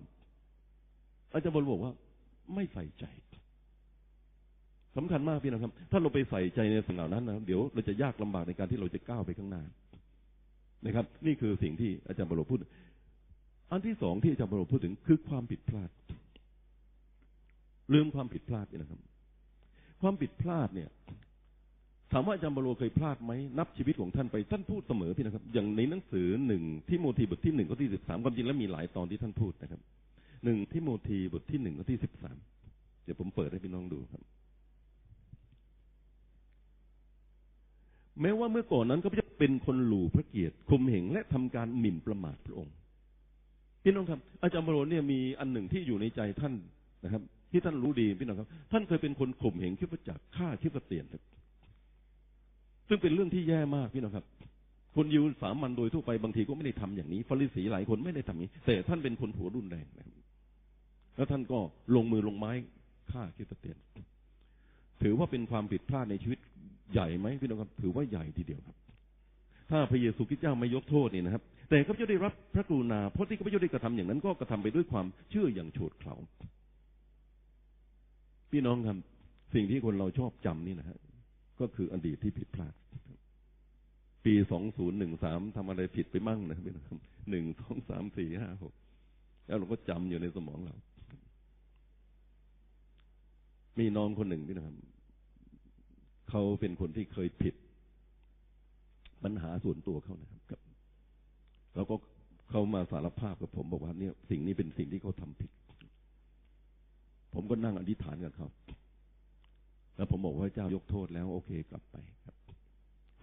S1: อาจารย์บอลบอกว่า ไม่ใส่ใจสำคัญมากพี่นะครับ ถ้าเราไปใส่ใจในสิ่งเหล่านั้นนะเดี๋ยวเราจะยากลำบากในการที่เราจะก้าวไปข้างหน้านะครับ นี่คือสิ่งที่อาจารย์บอลพูด อันที่สองที่อาจารย์บอลพูดถึงคือความผิดพลาดลืมความผิดพลาดนี่นะครับ ความผิดพลาดเนี่ย ถามว่าอาจารย์บโลเคยพลาดไหมนับชีวิตของท่านไปท่านพูดเสมอพี่นะครับ อย่างในหนังสือหนึ่งที่โมทีบทที่หนึ่งข้อที่สิบสามความจริงแล้วมีหลายตอนที่ท่านพูดนะครับหนึ่งที่โมทีบทที่หนึ่งข้อที่สิบสามเดี๋ยวผมเปิดให้พี่น้องดูครับ แม้ว่าเมื่อก่อนนั้นก็จะเป็นคนหลู่พระเกียรติคมเหงและทำการหมิ่นประมาทพระองค์พี่น้องครับ อาจารย์บโลเนี่ยมีอันหนึ่งที่อยู่ในใจท่านนะครับ ที่ท่านรู้ดีพี่น้องครับ ท่านเคยเป็นคนข่มเหงคิดว่าจักษ์ฆ่าคิดว่าเตียน ซึ่งเป็นเรื่องที่แย่มากพี่น้องครับ คนยิวสามัญโดยทั่วไปบางทีก็ไม่ได้ทำอย่างนี้ฟาริสีหลายคนไม่ได้ทำนี้ แต่ท่านเป็นคนผัวรุนแรงนะครับแล้วท่านก็ลงมือลงไม้ฆ่าคิดว่าเตียน ถือว่าเป็นความผิดพลาดในชีวิตใหญ่ไหมพี่น้องครับ ถือว่าใหญ่ทีเดียวครับ ถ้าพระเยซูคริสต์เจ้าไม่ยกโทษนี่นะครับ แต่ข้าพเจ้าได้รับพระกรุณาเพราะที่ข้าพเจ้าได้กระทำอย่างนั้น ก็กระทำไปด้วยความเชื่ออย่างโฉดเขลาพี่น้องครับ สิ่งที่คนเราชอบจำนี่นะฮะ ก็คืออดีตที่ผิดพลาด ปีสองศูนย์หนึ่งสามทำอะไรผิดไปมั่งนะพี่น้องหนึ่งสองสามสี่ห้าหกแล้วเราก็จำอยู่ในสมองเรา มีน้องคนหนึ่งพี่นะครับเขาเป็นคนที่เคยผิด ปัญหาส่วนตัวเขานะครับแล้วก็เขามาสารภาพกับผมบอกว่าเนี่ย สิ่งนี้เป็นสิ่งที่เขาทำผิด ผมก็นั่งอธิษฐานกับเขา แล้วผมบอกว่าเจ้ายกโทษแล้ว โอเคกลับไปครับ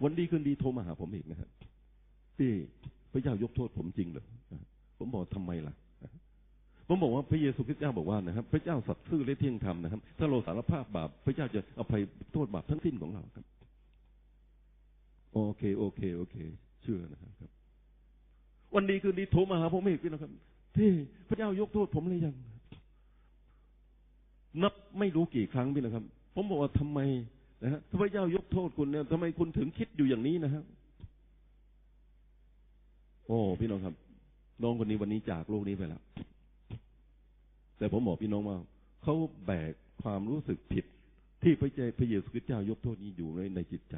S1: วันดีคืนดีโทรมาหาผมอีกนะครับพี่พระเจ้ายกโทษผมจริงเหรอผมบอกทำไมล่ะผมบอกว่าพระเยซูคริสต์เจ้าบอกว่านะครับ พระเจ้าสัตย์ซื่อและเที่ยงธรรมนะครับ ถ้าเราสารภาพบาปพระเจ้าจะอภัยโทษบาปทั้งสิ้นของเราครับ โอเค โอเค โอเค เชื่อนะครับ วันดีคืนดีโทรมาหาผมอีกพี่นะครับพี่พระเจ้ายกโทษผมเลยยัง นับไม่รู้กี่ครั้งพี่นะครับ ผมบอกว่าทำไมนะฮะพระเจ้ายกโทษคุณเนี่ยทำไมคุณถึงคิดอยู่อย่างนี้นะครับ โอ้พี่น้องครับ น้องคนนี้วันนี้จากโลกนี้ไปแล้วแต่ผมบอกพี่น้องว่าเขาแบกความรู้สึกผิด ที่พระเจ้าพระเยซูคริสต์เจ้ายกโทษนี้อยู่ในในจิตใจ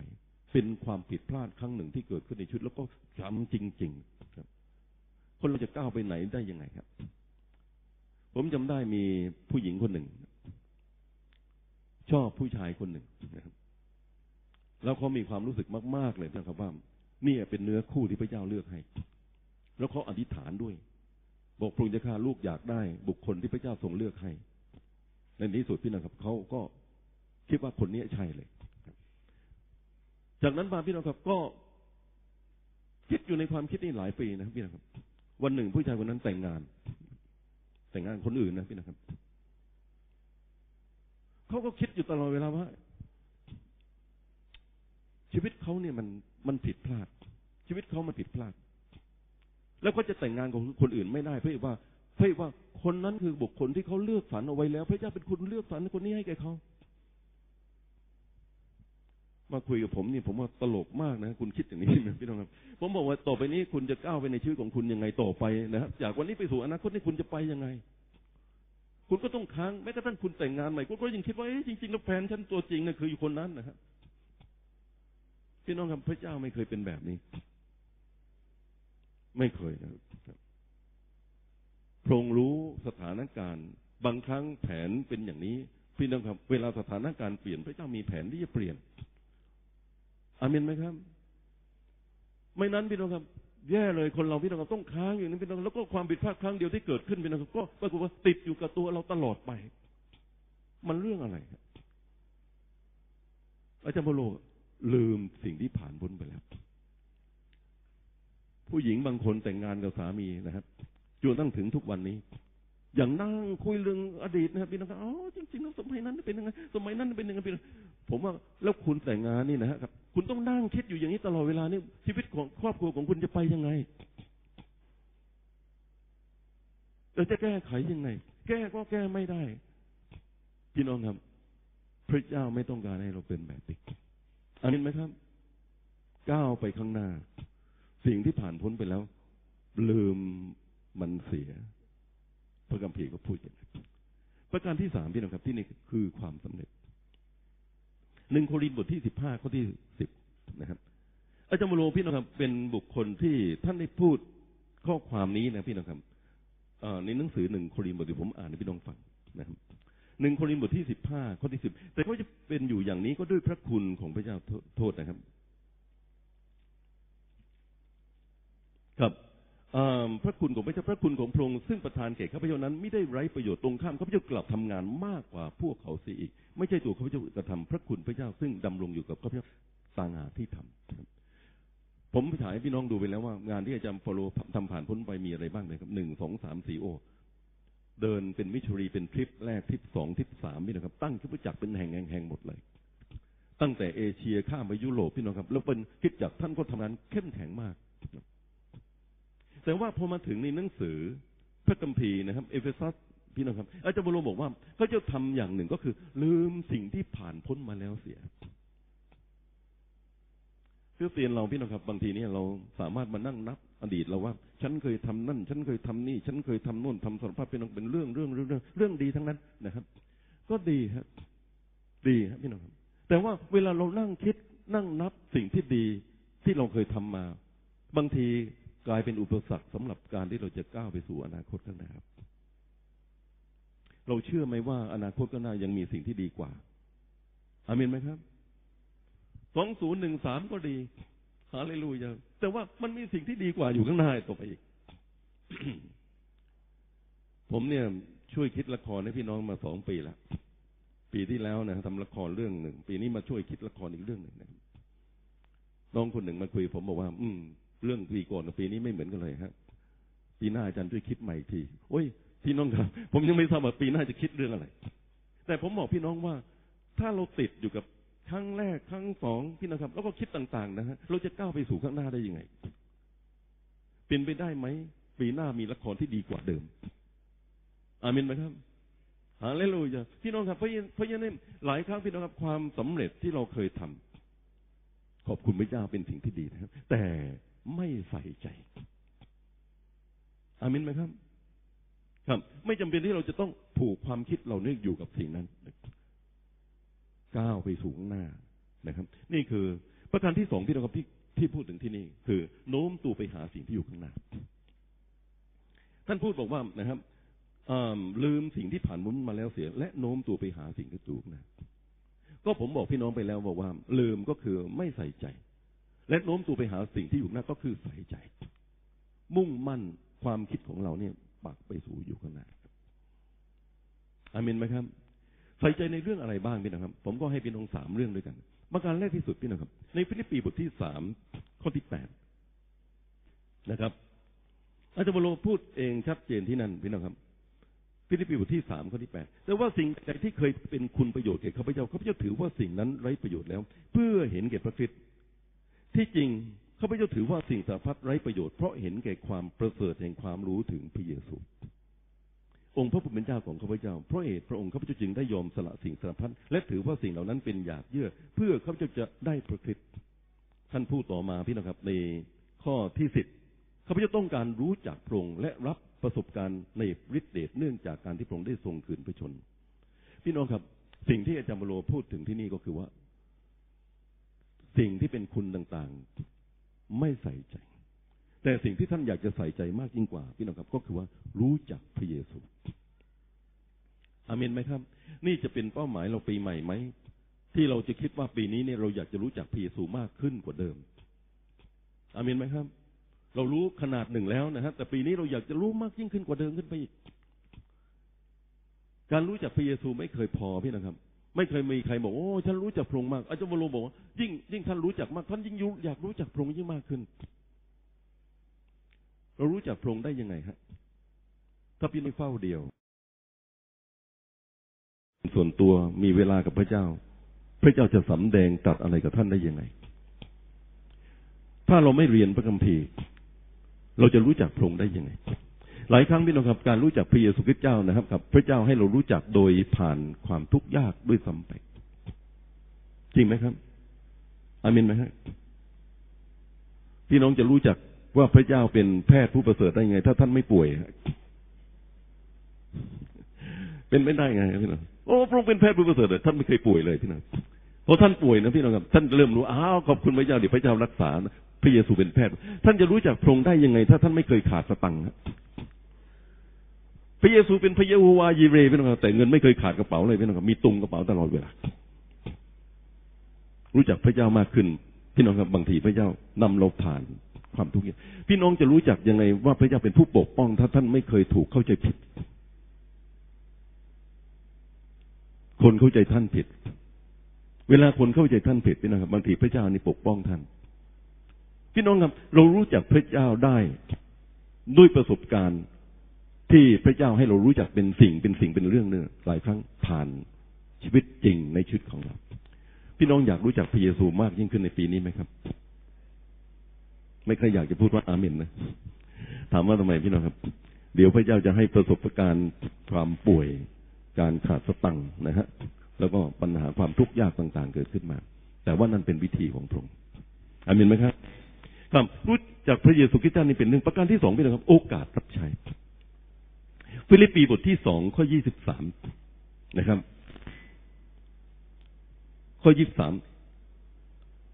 S1: เป็นความผิดพลาดครั้งหนึ่งที่เกิดขึ้นในชีวิตแล้วก็จำจริง ๆ ครับ คนเราจะก้าวไปไหนได้ยังไงครับ ผมจำได้มีผู้หญิงคนหนึ่ง ชอบผู้ชายคนหนึ่งนะครับแล้วเขามีความรู้สึกมาก ๆ เลยนะครับว่านี่เป็นเนื้อคู่ที่พระเจ้าเลือกให้ แล้วเขาอธิษฐานด้วย บอกพระองค์จะฆ่าลูกอยากได้ บุคคลที่พระเจ้าทรงเลือกให้ ในที่สุดพี่นะครับเขาก็คิดว่าคนนี้ใช่เลย จากนั้นมาพี่น้องครับ ก็คิดอยู่ในความคิดนี้หลายปีนะครับพี่นะครับ วันหนึ่งผู้ชายคนนั้นแต่งงาน แต่งงานคนอื่นนะพี่นะครับ เขาก็คิดอยู่ตลอดเวลาว่า ชีวิตเขาเนี่ยมันมันผิดพลาด ชีวิตเขามันผิดพลาด แล้วก็จะแต่งงานกับคนอื่นไม่ได้เพราะว่าเพราะว่าคนนั้นคือบุคคลที่เขาเลือกสรรเอาไว้แล้ว พระเจ้าเป็นคนเลือกสรรคนนี้ให้แก่เขามาคุยกับผมนี่ผมว่าตลกมากนะ คุณคิดอย่างนี้นะพี่น้องครับ ผมบอกว่าต่อไปนี้คุณจะก้าวไปในชีวิตของคุณยังไงต่อไปนะครับ จากวันนี้ไปสู่อนาคตนี่คุณจะไปยังไง คุณก็ต้องค้างแม้กระทั่งคุณแต่งงานใหม่คุณก็ยังคิดว่าเอ๊ะจริงๆแล้วแฟนฉันตัวจริงนะคืออยู่คนนั้นนะครับพี่น้องครับพระเจ้าไม่เคยเป็นแบบนี้ ไม่เคยนะครับพระองค์รู้สถานการณ์ บางครั้งแผนเป็นอย่างนี้ พี่น้องครับ เวลาสถานการณ์เปลี่ยนพระเจ้ามีแผนที่จะเปลี่ยนอามินไหมครับ ไม่นั้นพี่น้องครับ แย่เลยคนเราพี่น้องต้องค้างอยู่นั้นพี่น้องแล้วก็ความผิดพลาดครั้งเดียวที่เกิดขึ้นพี่น้องก็ปรากฏว่าติดอยู่กับตัวเราตลอดไป มันเรื่องอะไรครับอาจารย์พโลลืมสิ่งที่ผ่านพ้นไปแล้ว ผู้หญิงบางคนแต่งงานกับสามีนะครับจนตั้งถึงทุกวันนี้ อย่างนั่งคุยเรื่องอดีตนะครับพี่น้องครับอ๋อจริงๆแล้วสมัยนั้นเป็นยังไงสมัยนั้นเป็นยังไงพี่น้องผมว่าแล้วคุณแต่งงานนี่นะครับ คุณต้องนั่งคิดอยู่อย่างนี้ตลอดเวลานี่ชีวิตของครอบครัวของคุณจะไปยังไงเราจะแก้ไขยังไง แก้ก็แก้ไม่ได้ พี่น้องครับ พระเจ้าไม่ต้องการให้เราเป็นแบบนี้อันนี้ไหมครับ ก้าวไปข้างหน้า สิ่งที่ผ่านพ้นไปแล้ว ลืมมันเสีย พระกัมภีก็พูดอย่างนั้นประการที่สามพี่น้องครับ ที่นี่คือความสำเร็จหนึ่งโครินธ์บทที่สิบห้าข้อที่สิบนะครับ อาจารย์มโลพี่น้องครับ เป็นบุคคลที่ท่านได้พูดข้อความนี้นะพี่น้องครับในหนังสือหนึ่งโครินธ์บทที่ผมอ่านให้พี่น้องฟังนะครับหนึ่งโครินธ์บทที่สิบห้าข้อที่สิบแต่ก็จะเป็นอยู่อย่างนี้ก็ด้วยพระคุณของพระเจ้าโทษนะครับ ครับ พระคุณของพระเจ้าพระคุณของพระองค์ซึ่งประทานแก่ข้าพเจ้านั้นไม่ได้ไร้ประโยชน์ตรงข้ามข้าพเจ้ากลับทำงานมากกว่าพวกเขาเสียอีก ไม่ใช่ตัวข้าพเจ้ากระทำพระคุณพระเจ้าซึ่งดำรงอยู่กับข้าพเจ้าต่างหากที่ทำผมไปถ่ายให้พี่น้องดูไปแล้วว่างานที่อาจารย์เปาโลทำผ่านพ้นไปมีอะไรบ้างเลยครับหนึ่งสองสามสี่โอเดินเป็นมิชชันนารีเป็นทริปแรกทริปสองทริปสามพี่นะครับ ตั้งคริสตจักรเป็นแห่งแห่งหมดเลย ตั้งแต่เอเชียข้ามไปยุโรปพี่น้องครับ แล้วเป็นคริสตจักรท่านก็ทำงานเข้มแข็งมาก แต่ว่าพอมาถึงในหนังสือพระคัมภีร์นะครับ เอเฟซัสพี่น้องครับ อาจารย์เปาโลบอกว่าเขาจะทำอย่างหนึ่งก็คือ ลืมสิ่งที่ผ่านพ้นมาแล้วเสียคริสเตียนเราพี่น้องครับ บางทีเนี่ยเราสามารถมานั่งนับอดีตเราว่า ฉันเคยทำนั่น ฉันเคยทำนี่ ฉันเคยทำโน่นทำสารพัดเป็นเป็นเรื่องเรื่องเรื่องเรื่องเรื่องดีทั้งนั้นนะครับ ก็ดีครับดีครับพี่น้องครับ แต่ว่าเวลาเรานั่งคิดนั่งนับสิ่งที่ดีที่เราเคยทำมา บางที กลายเป็นอุปสรรคสำหรับการที่เราจะก้าวไปสู่อนาคตข้างหน้าครับ เราเชื่อไหมว่าอนาคตข้างหน้ายังมีสิ่งที่ดีกว่า อามินไหมครับสองศูนย์หนึ่งสามก็ดีฮาเลลูยาแต่ว่ามันมีสิ่งที่ดีกว่าอยู่ข้างหน้าต่อไปอีก ผมเนี่ยช่วยคิดละครให้พี่น้องมาสองปีแล้วปีที่แล้วนะทำละครเรื่องหนึ่ง ปีนี้มาช่วยคิดละครอีกเรื่องหนึ่งนะน้องคนหนึ่งมาคุยผมบอกว่า อืม เรื่องปีก่อนกับปีนี้ไม่เหมือนกันเลยครับปีหน้าอาจารย์ช่วยคิดใหม่ที โอ้ย พี่น้องครับ ผมยังไม่ทราบว่าปีหน้าจะคิดเรื่องอะไร แต่ผมบอกพี่น้องว่า ถ้าเราติดอยู่กับครั้งแรกครั้งสองพี่น้องครับ แล้วก็คิดต่าง ๆ นะฮะเราจะก้าวไปสู่ข้างหน้าได้ยังไง เป็นไปได้ไหมปีหน้ามีละครที่ดีกว่าเดิม อามินไหมครับฮาเลลูยาพี่น้องครับเพราะเพราะนั้นหลายครั้งพี่น้องครับ ความสำเร็จที่เราเคยทำขอบคุณพระเจ้าเป็นสิ่งที่ดีนะครับ แต่ ไม่ใส่ใจ อามินไหมครับ ครับ ไม่จำเป็นที่เราจะต้องผูกความคิดเราเนี่ยอยู่กับสิ่งนั้นก้าวไปสู่ข้างหน้านะครับ นี่คือประการที่สองที่เราที่ที่พูดถึงที่นี่ คือ โน้มตัวไปหาสิ่งที่อยู่ข้างหน้า ท่านพูดบอกว่านะครับลืมสิ่งที่ผ่านมุนมาแล้วเสีย และโน้มตัวไปหาสิ่งที่ถูกนะ ก็ผมบอกพี่น้องไปแล้วบอกว่า ลืมก็คือไม่ใส่ใจ และโน้มตัวไปหาสิ่งที่อยู่หน้าก็คือใส่ใจ มุ่งมั่นความคิดของเราเนี่ยปักไปสู่อยู่ข้างหน้าอาเมนไหมครับ ใส่ใจในเรื่องอะไรบ้างพี่นะครับ ผมก็ให้พี่น้องสามเรื่องด้วยกันประการแรกที่สุดพี่นะครับ ในฟิลิปปีบทที่สามข้อที่แปดนะครับอาจารย์เปาโลพูดเองชัดเจนที่นั่นพี่น้องครับฟิลิปปีบทที่สามข้อที่แปดแต่ว่าสิ่งใดที่เคยเป็นคุณประโยชน์แก่ข้าพเจ้าข้าพเจ้าถือว่าสิ่งนั้นไร้ประโยชน์แล้ว เพื่อเห็นแก่พระคริสต์ ที่จริงข้าพเจ้าถือว่าสิ่งสารพัดไร้ประโยชน์เพราะเห็นแก่ความประเสริฐแห่งความรู้ถึงพระเยซูองค์พระผู้เป็นเจ้าของข้าพเจ้าเพราะเหตุพระองค์ข้าพเจ้าจึงได้ยอมสละสิ่งสารพัดและถือว่าสิ่งเหล่านั้นเป็นหยาดเยื่อ เพื่อข้าพเจ้าจะได้พระคริสท่านพูดต่อมาพี่น้องครับ ในข้อที่สิบข้าพเจ้าต้องการรู้จักพระองค์และรับประสบการณ์ในฤทธิเดชเนื่องจากการที่พระองค์ได้ทรงคืนพระชน พี่น้องครับ สิ่งที่อาจารย์มโลพูดถึงที่นี่ก็คือว่า สิ่งที่เป็นคุณต่างๆ ไม่ใส่ใจ แต่สิ่งที่ท่านอยากจะใส่ใจมากยิ่งกว่าพี่น้องครับ ก็คือว่ารู้จักพระเยซูอาเมนไหมครับ นี่จะเป็นเป้าหมายเราปีใหม่ไหมที่เราจะคิดว่าปีนี้เนี่ยเราอยากจะรู้จักพระเยซูมากขึ้นกว่าเดิมอาเมนไหมครับ เรารู้ขนาดหนึ่งแล้วนะฮะแต่ปีนี้เราอยากจะรู้มากยิ่งขึ้นกว่าเดิมขึ้นไปอีก การรู้จักพระเยซูไม่เคยพอพี่นะครับ ไม่เคยมีใครบอกโอ้ฉันรู้จักพระองค์มากอาจารย์วโรบอกว่ายิ่งยิ่งท่านรู้จักมากท่านยิ่งอยากรู้จักพระองค์ยิ่งมากขึ้น เรารู้จักพระองค์ได้ยังไงฮะถ้าพี่ไม่เฝ้าเดียว ส่วนตัวมีเวลากับพระเจ้า พระเจ้าจะสำแดงตรัสอะไรกับท่านได้ยังไง ถ้าเราไม่เรียนพระคัมภีร์ เราจะรู้จักพระองค์ได้ยังไง หลายครั้งพี่น้องครับการรู้จักพระเยซูคริสต์เจ้านะครับกับ พระเจ้าให้เรารู้จักโดยผ่านความทุกข์ยากด้วยซ้ำไปจริงไหมครับอามินไหมครับพี่น้องจะรู้จักว่าพระเจ้าเป็นแพทย์ผู้ประเสริฐได้ยังไง ถ้าท่านไม่ป่วยเป็นไม่ได้ไงพี่น้องโอ้พระองค์เป็นแพทย์ผู้ประเสริฐท่านไม่เคยป่วยเลยพี่น้องพอท่านป่วยนะพี่น้องครับท่านเริ่มรู้อ้าวขอบคุณพระเจ้าดี๋ยวพระเจ้ารักษาพระเยซูเป็นแพทย์ ท่านจะรู้จักพระองค์ได้ยังไง ถ้าท่านไม่เคยขาดสตังค์ พระเยซูเป็นพระเยโฮวายีเรพี่น้องครับแต่เงินไม่เคยขาดกระเป๋าเลยพี่น้องครับมีตุงกระเป๋าตลอดเวลารู้จักพระเจ้ามากขึ้น พี่น้องครับบางทีพระเจ้านำเราผ่านความทุกข์พี่น้องจะรู้จักยังไงว่าพระเจ้าเป็นผู้ปกป้อง ถ้าท่านไม่เคยถูกเข้าใจผิด คนเข้าใจท่านผิด เวลาคนเข้าใจท่านผิดพี่น้องครับบางทีพระเจ้านี่ปกป้องท่าน พี่น้องครับ เรารู้จักพระเจ้าได้ด้วยประสบการณ์ ที่พระเจ้าให้เรารู้จักเป็นสิ่งเป็นสิ่งเป็นเรื่องเนื้อหลายครั้งผ่านชีวิตจริงในชีวิตของเรา พี่น้องอยากรู้จักพระเยซูมากยิ่งขึ้นในปีนี้ไหมครับ ไม่ใครอยากจะพูดว่าอาเมนนะถามว่าทำไมพี่น้องครับ เดี๋ยวพระเจ้าจะให้ประสบการณ์ความป่วยการขาดสตังค์นะฮะแล้วก็ปัญหาความทุกข์ยากต่างๆ เกิดขึ้นมา แต่ว่านั่นเป็นวิธีของพระองค์อาเมนไหมครับ ครับรู้จักพระเยซูคริสต์นี่เป็นหนึ่งประการที่สองพี่น้องครับ โอกาสรับใช้ ฟิลิปปีบทที่สองข้อยี่สิบสามนะครับ ข้อยี่สิบสาม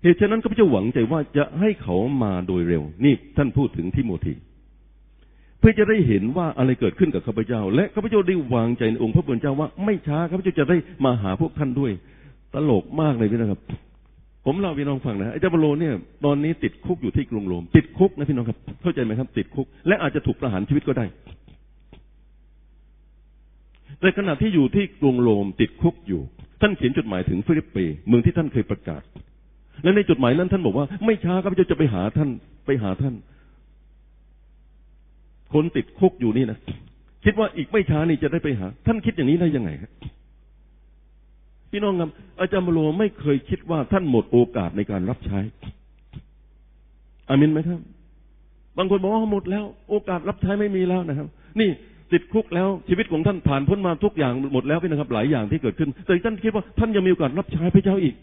S1: เหตุฉะนั้นก็พระเจ้าหวังใจว่าจะให้เขามาโดยเร็ว นี่ท่านพูดถึงทิโมธีเพื่อจะได้เห็นว่าอะไรเกิดขึ้นกับข้าพเจ้า และข้าพเจ้าได้วางใจในองค์พระผู้เป็นเจ้าว่าไม่ช้าข้าพเจ้าจะได้มาหาพวกท่านด้วย ตลกมากเลยพี่นะครับ ผมเล่าพี่น้องฟังนะไอ้เจ้าบโลเนี่ยตอนนี้ติดคุกอยู่ที่กรุงโรม ติดคุกนะพี่น้องครับ เข้าใจไหมครับ ติดคุก และอาจจะถูกประหารชีวิตก็ได้ ในขณะที่อยู่ที่กรุงโรมติดคุกอยู่ ท่านเขียนจดหมายถึงฟิลิปปีเมืองที่ท่านเคยประกาศ และในจดหมายนั้นท่านบอกว่าไม่ช้าครับจะจะไปหาท่านไปหาท่าน คนติดคุกอยู่นี่นะคิดว่าอีกไม่ช้านี่จะได้ไปหา ท่านคิดอย่างนี้ได้ยังไงครับพี่น้องครับอาจารย์มโลไม่เคยคิดว่าท่านหมดโอกาสในการรับใช้อามินไหมครับ บางคนบอกว่าหมดแล้ว โอกาสรับใช้ไม่มีแล้วนะครับ นี่ ติดคุกแล้วชีวิตของท่านผ่านพ้นมาทุกอย่างหมดแล้วพี่นะครับ หลายอย่างที่เกิดขึ้น แต่ท่านคิดว่าท่านยังมีโอกาสรับใช้พระเจ้าอีก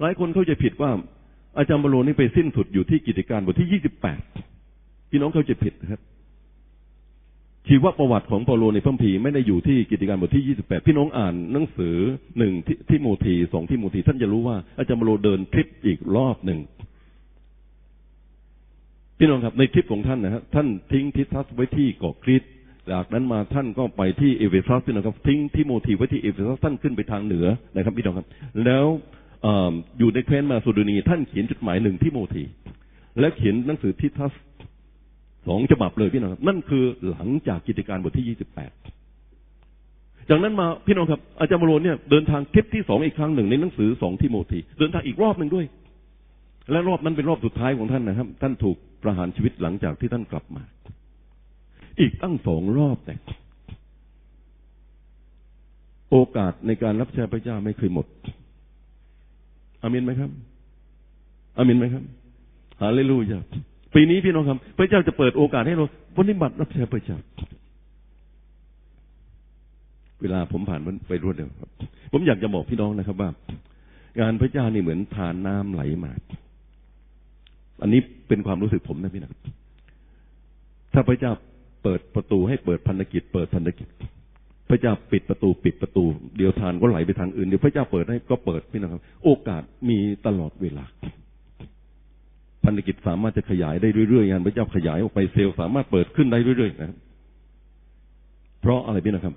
S1: หลายคนเข้าใจผิดว่า อาจารย์เปาโลนี่ไปสิ้นสุดอยู่ที่กิจการบทที่ยี่สิบแปดพี่น้องเข้าใจผิดนะครับชีวประวัติของเปาโลในพระคัมภีร์ไม่ได้อยู่ที่กิจการบทที่ยี่สิบแปดพี่น้องอ่านหนังสือหนึ่งที่โมทีสองที่โมทีท่านจะรู้ว่าอาจารย์เปาโลเดินทริปอีกรอบหนึ่ง พี่น้องครับในทริปของท่านนะฮะท่านทิ้งทิทัสไว้ที่เกาะครีตจากนั้นมาท่านก็ไปที่เอเฟซัสพี่น้องครับทิ้งทิโมธีไว้ที่เอเฟซัสท่านขึ้นไปทางเหนือนะครับพี่น้องครับ แล้วอยู่ในแคว้นมาซูดนีท่านเขียนจดหมายหนึ่งทิโมธี และเขียนหนังสือทิทัสสองฉบับเลยพี่น้องครับ นั่นคือหลังจากกิจการบทที่ยี่สิบแปดจากนั้นมาพี่น้องครับ อาจารย์มโรเนี่ยเดินทางคลิปที่สองอีกครั้งหนึ่งในหนังสือสองทิโมธีเดินทางอีกรอบหนึ่งด้วย และรอบนั้นเป็นรอบสุดท้ายของท่านนะครับ ท่านถูก ประหารชีวิตหลังจากที่ท่านกลับมา อีกตั้งสองรอบแต่โอกาสในการรับใช้พระเจ้าไม่เคยหมด อามินไหมครับ อามินไหมครับฮาเลลูยาปีนี้พี่น้องครับ พระเจ้าจะเปิดโอกาสให้เราปฏิบัติรับใช้พระเจ้า เวลาผมผ่านไปรวดเร็วครับ ผมอยากจะบอกพี่น้องนะครับว่า งานพระเจ้านี่เหมือนทานน้ำไหลมา อันนี้เป็นความรู้สึกผมนะพี่นะถ้าพระเจ้าเปิดประตูให้เปิดพันธกิจ เปิดพันธกิจ พระเจ้าปิดประตูปิดประตู เดี๋ยวทานก็ไหลไปทางอื่นเดี๋ยวพระเจ้าเปิดให้ก็เปิดพี่นะครับ โอกาสมีตลอดเวลาพันธกิจสามารถจะขยายได้เรื่อยๆงานพระเจ้าขยายออกไปเซลล์สามารถเปิดขึ้นได้เรื่อยๆนะครับ เพราะอะไรพี่นะครับ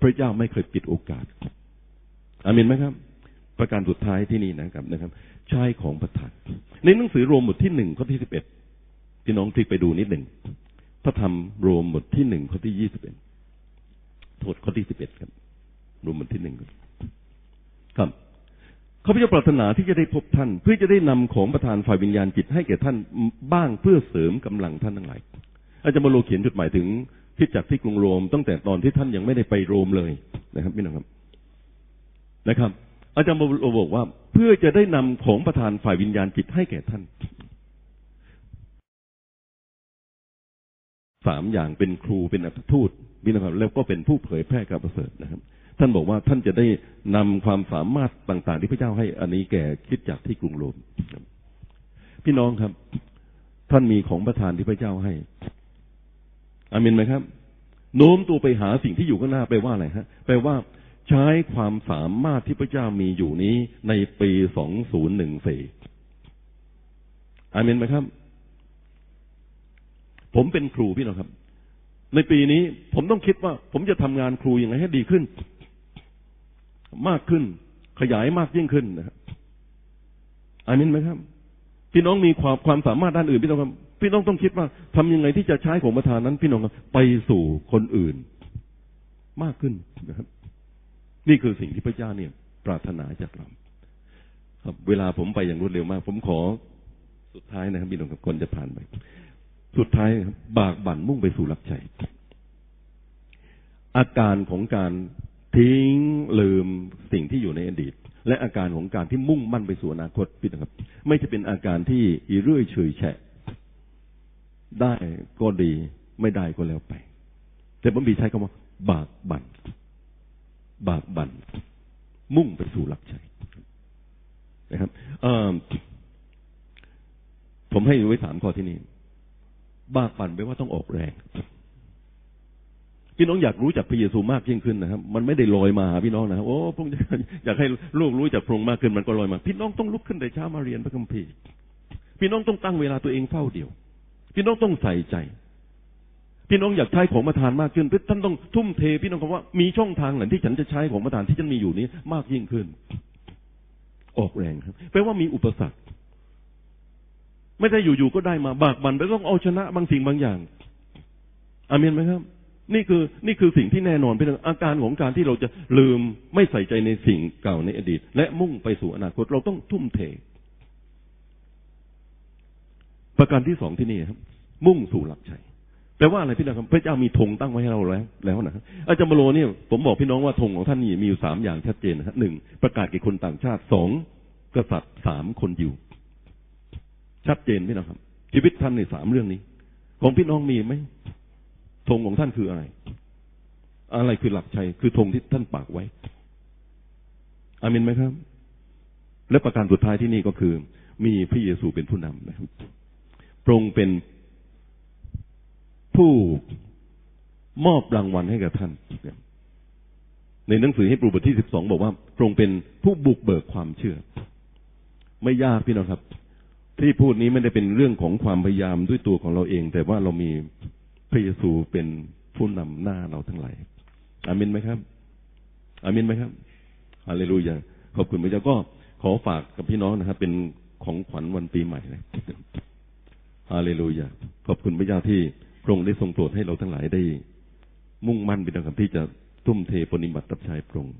S1: พระเจ้าไม่เคยปิดโอกาสอามินไหมครับ ประการสุดท้ายที่นี่นะครับนะครับใช้ของประทานในหนังสือโรมบทที่หนึ่งข้อที่สิบเอ็ดพี่น้องคลิกไปดูนิดหนึ่งพระธรรมโรมบทที่หนึ่งข้อที่ยี่สิบเอ็ดโทษข้อที่สิบเอ็ดครับโรมบทที่หนึ่งครับข้าพเจ้าปรารถนาที่จะได้พบท่าน เพื่อจะได้นำของประทานฝ่ายวิญญาณจิตให้แก่ท่านบ้างเพื่อเสริมกำลังท่านทั้งหลายอาจารย์มโลเขียนจดหมายถึงคิดจากที่กรุงโรมตั้งแต่ตอนที่ท่านยังไม่ได้ไปโรมเลยนะครับพี่น้องครับนะครับ อาจารย์มาโลบอกว่า เพื่อจะได้นำของประทานฝ่ายวิญญาณจิตให้แก่ท่านสามอย่างเป็นครูเป็นอัครทูตพี่น้องครับแล้วก็เป็นผู้เผยแพร่การประเสริฐนะครับ ท่านบอกว่าท่านจะได้นำความสามารถต่างๆ ที่พระเจ้าให้อันนี้แก่คิดจากที่กรุงโรมพี่น้องครับ ท่านมีของประทานที่พระเจ้าให้อามินไหมครับ โน้มตัวไปหาสิ่งที่อยู่ข้างหน้าแปลว่าอะไรฮะแปลว่า ใช้ความสามารถที่พระเจ้ามีอยู่นี้ในปีสองศูนย์หนึ่งสี่อามินไหมครับ ผมเป็นครูพี่น้องครับ ในปีนี้ผมต้องคิดว่า ผมจะทำงานครูยังไงให้ดีขึ้น มากขึ้น ขยายมากยิ่งขึ้นนะครับอามินไหมครับ พี่น้องมีความความสามารถด้านอื่นพี่น้องครับพี่น้องต้องคิดว่าทำยังไงที่จะใช้ของประทานนั้น พี่น้องครับไปสู่คนอื่น มากขึ้นนะครับ นี่คือสิ่งที่พระเจ้าเนี่ย ปรารถนาจากเราครับ เวลาผมไปอย่างรวดเร็วมาก ผมขอสุดท้ายนะครับพี่น้องครับคนจะผ่านไป สุดท้ายครับบากบั่นมุ่งไปสู่หลักใจอาการของการทิ้งลืมสิ่งที่อยู่ในอดีต และอาการของการที่มุ่งมั่นไปสู่อนาคตพี่นะครับ ไม่จะเป็นอาการที่อีเรื่อยเฉยแฉะได้ก็ดีไม่ได้ก็แล้วไป แต่ผมบีใช้คำว่า บากบัน่น บากบัน่นมุ่งไปสู่หลักใจนะครับผมให้ไว้สามข้อที่นี่ บากบั่นแปลว่าต้องออกแรงพี่น้องอยากรู้จักพระเยซูมากยิ่งขึ้นนะครับ มันไม่ได้ลอยมาหาพี่น้องนะครับโอ้พงอยากให้ลูกรู้จักพระองค์มากขึ้นมันก็ลอยมา พี่น้องต้องลุกขึ้นแต่เช้ามาเรียนพระคัมภีร์พี่น้องต้องตั้งเวลาตัวเองเฝ้าเดียว พี่น้องต้องใส่ใจ พี่น้องอยากใช้ของประทานมากขึ้นท่านต้องทุ่มเท พี่น้องคำว่ามีช่องทางไหนที่ฉันจะใช้ของประทานที่ฉันมีอยู่นี้มากยิ่งขึ้น ออกแรงครับแปลว่ามีอุปสรรค ไม่ได้อยู่ๆก็ได้มาบากบั่นไปต้องเอาชนะบางสิ่งบางอย่างอามีนไหมครับ นี่คือนี่คือสิ่งที่แน่นอนเป็นอาการของการที่เราจะลืมไม่ใส่ใจในสิ่งเก่าในอดีต และมุ่งไปสู่อนาคตเราต้องทุ่มเท ประการที่สองที่นี่ครับ มุ่งสู่หลักชัย แปลว่าอะไรพี่น้องครับพระเจ้ามีธงตั้งไว้ให้เราแล้วแล้วนะอาจารย์มโลเนี่ยผมบอกพี่น้องว่าธงของท่านนี่มีอยู่สามอย่างชัดเจนนะครับหนึ่งประกาศแก่คนต่างชาติสองกษัตริย์สามคนอยู่ ชัดเจนพี่น้องครับ ชีวิตท่านในสามเรื่องนี้ ของพี่น้องมีไหมธงของท่านคืออะไร อะไรคือหลักชัยคือธงที่ท่านปากไว้ อามินไหมครับ และประการสุดท้ายที่นี่ก็คือ มีพระเยซูเป็นผู้นำนะครับพระองค์เป็น ผู้มอบรางวัลให้กับท่าน ในหนังสือให้ปรูบทที่สิบสองบอกว่าพระองค์เป็นผู้บุกเบิกความเชื่อ ไม่ยากพี่น้องครับ ที่พูดนี้ไม่ได้เป็นเรื่องของความพยายามด้วยตัวของเราเอง แต่ว่าเรามีพระเยซูเป็นผู้นำหน้าเราทั้งหลายอามินไหมครับอามินไหมครับฮาเลลูยาขอบคุณพระเจ้าก็ขอฝากกับพี่น้องนะครับ เป็นของขวัญวันปีใหม่นะฮาเลลูยาขอบคุณพระเจ้าที่ พระองค์ได้ทรงโปรดให้เราทั้งหลายได้ มุ่งมั่นเป็นทางที่จะทุ่มเทปฏิบัติรับใช้พระองค์